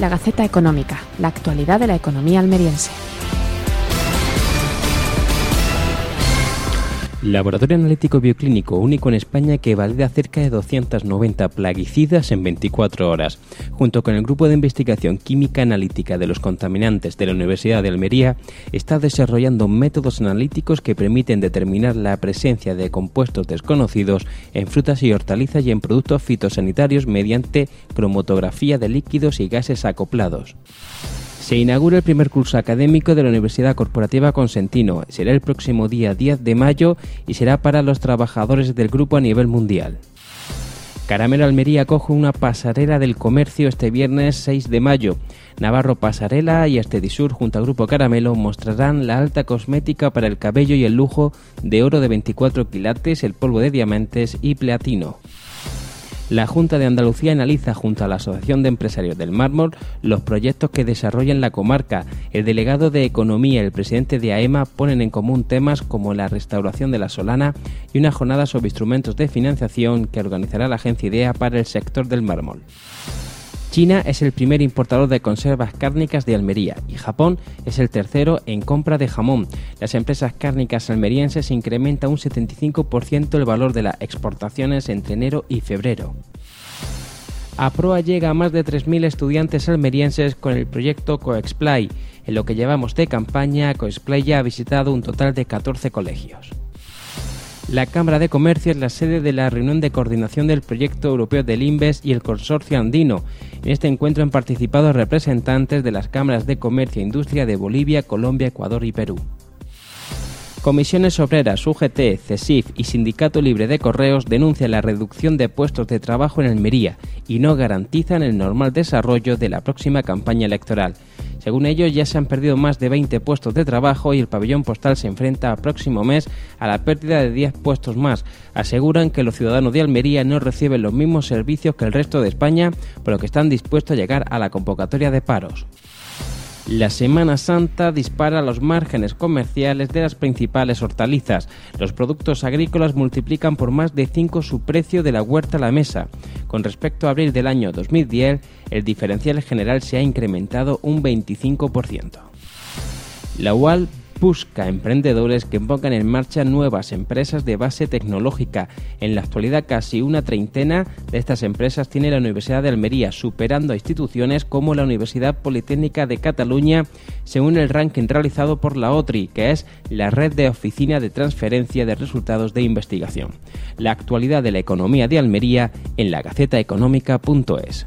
La Gaceta Económica, la actualidad de la economía almeriense. Laboratorio analítico bioclínico único en España que valida cerca de 290 plaguicidas en 24 horas. Junto con el Grupo de Investigación Química Analítica de los Contaminantes de la Universidad de Almería, está desarrollando métodos analíticos que permiten determinar la presencia de compuestos desconocidos en frutas y hortalizas y en productos fitosanitarios mediante cromatografía de líquidos y gases acoplados. Se inaugura el primer curso académico de la Universidad Corporativa Consentino. Será el próximo día 10 de mayo y será para los trabajadores del grupo a nivel mundial. Caramelo Almería coge una pasarela del comercio este viernes 6 de mayo. Navarro Pasarela y Estedisur junto al Grupo Caramelo mostrarán la alta cosmética para el cabello y el lujo de oro de 24 quilates, el polvo de diamantes y platino. La Junta de Andalucía analiza junto a la Asociación de Empresarios del Mármol los proyectos que desarrollan la comarca. El delegado de Economía y el presidente de AEMA ponen en común temas como la restauración de la Solana y una jornada sobre instrumentos de financiación que organizará la agencia IDEA para el sector del mármol. China es el primer importador de conservas cárnicas de Almería y Japón es el tercero en compra de jamón. Las empresas cárnicas almerienses incrementan un 75% el valor de las exportaciones entre enero y febrero. APROA llega a más de 3.000 estudiantes almerienses con el proyecto CoExplay. En lo que llevamos de campaña, CoExplay ya ha visitado un total de 14 colegios. La Cámara de Comercio es la sede de la reunión de coordinación del proyecto europeo del INVES y el consorcio andino. En este encuentro han participado representantes de las cámaras de comercio e industria de Bolivia, Colombia, Ecuador y Perú. Comisiones Obreras, UGT, CESIF y Sindicato Libre de Correos denuncian la reducción de puestos de trabajo en Almería y no garantizan el normal desarrollo de la próxima campaña electoral. Según ellos, ya se han perdido más de 20 puestos de trabajo y el pabellón postal se enfrenta a próximo mes a la pérdida de 10 puestos más. Aseguran que los ciudadanos de Almería no reciben los mismos servicios que el resto de España, por lo que están dispuestos a llegar a la convocatoria de paros. La Semana Santa dispara los márgenes comerciales de las principales hortalizas. Los productos agrícolas multiplican por más de 5 su precio de la huerta a la mesa. Con respecto a abril del año 2010, el diferencial general se ha incrementado un 25%. La UAL busca emprendedores que pongan en marcha nuevas empresas de base tecnológica. En la actualidad casi una treintena de estas empresas tiene la Universidad de Almería, superando a instituciones como la Universidad Politécnica de Cataluña, según el ranking realizado por la OTRI, que es la red de oficina de transferencia de resultados de investigación. La actualidad de la economía de Almería en la gacetaeconómica.es.